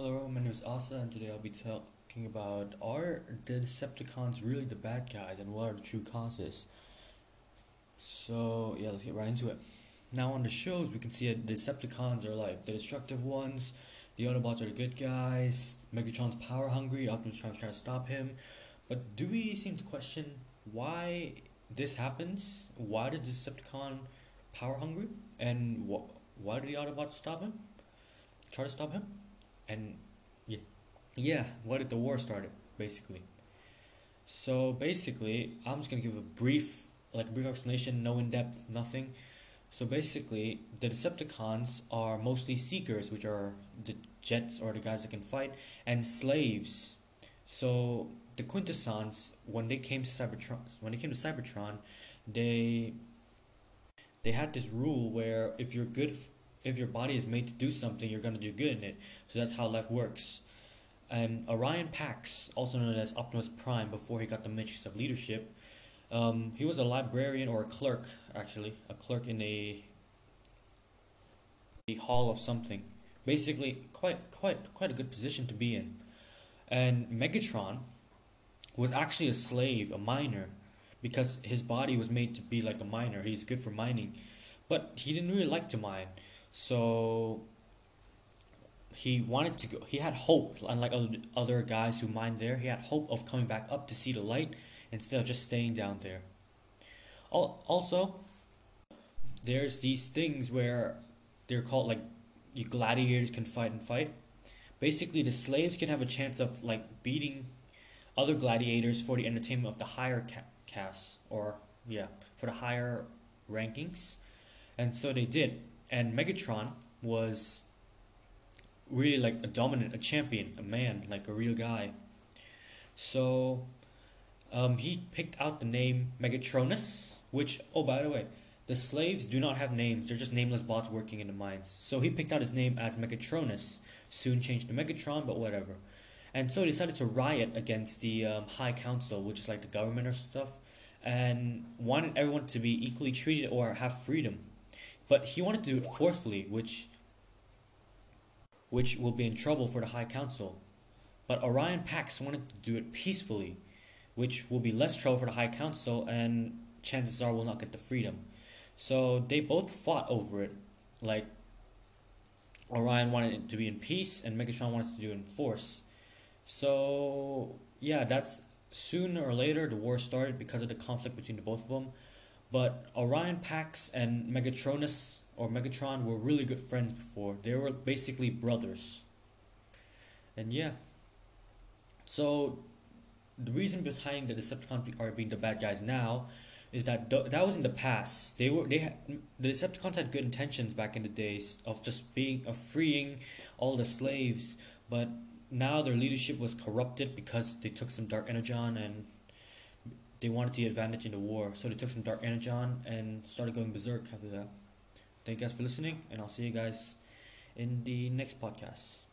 Hello, my name is Asa, and today I'll be talking about are the Decepticons really the bad guys and what are the true causes? So, yeah, let's get right into it. Now, on the shows, we can see that the Decepticons are like the destructive ones, the Autobots are the good guys, Megatron's power hungry, Optimus Prime's trying to stop him. But do we seem to question why this happens? Why does Decepticon power hungry? And wh- why do the Autobots stop him? Try to stop him? And yeah, yeah, did the war started basically? So basically, I'm just gonna give a brief, like brief explanation, no in depth, nothing. So basically, the Decepticons are mostly seekers, which are the jets or the guys that can fight, and slaves. So the Quintessons, when they came to Cybertron, when they came to Cybertron, they they had this rule where if you're good if your body is made to do something, you're going to do good in it. So that's how life works. And Orion Pax, also known as Optimus Prime before he got the matrix of leadership, um, he was a librarian or a clerk, actually, a clerk in a, a hall of something. Basically, quite quite quite a good position to be in. And Megatron was actually a slave, a miner, because his body was made to be like a miner. He's good for mining, but he didn't really like to mine. So he wanted to go. He had hope, unlike other guys who mined there. He had hope of coming back up to see the light instead of just staying down there. Also, there's these things where they're called like you gladiators can fight and fight. Basically, the slaves can have a chance of like beating other gladiators for the entertainment of the higher ca- castes or yeah for the higher rankings, and so they did and Megatron was really like a dominant, a champion, a man, like a real guy. So um, he picked out the name Megatronus, which, oh, by the way, the slaves do not have names, they're just nameless bots working in the mines. So he picked out his name as Megatronus, soon changed to Megatron, but whatever. And so he decided to riot against the um, High Council, which is like the government or stuff, and wanted everyone to be equally treated or have freedom. But he wanted to do it forcefully, which which will be in trouble for the High Council. But Orion Pax wanted to do it peacefully, which will be less trouble for the High Council and chances are will not get the freedom. So they both fought over it. Like Orion wanted it to be in peace and Megatron wanted to do it in force. So yeah, that's sooner or later the war started because of the conflict between the both of them. But Orion Pax and Megatronus or Megatron were really good friends before. They were basically brothers. And yeah. So the reason behind the Decepticons are being the bad guys now is that th- that was in the past. They were they had the Decepticons had good intentions back in the days of just being of freeing all the slaves, but now their leadership was corrupted because they took some dark energon and they wanted the advantage in the war, so they took some dark energon and started going berserk after that. Thank you guys for listening, and I'll see you guys in the next podcast.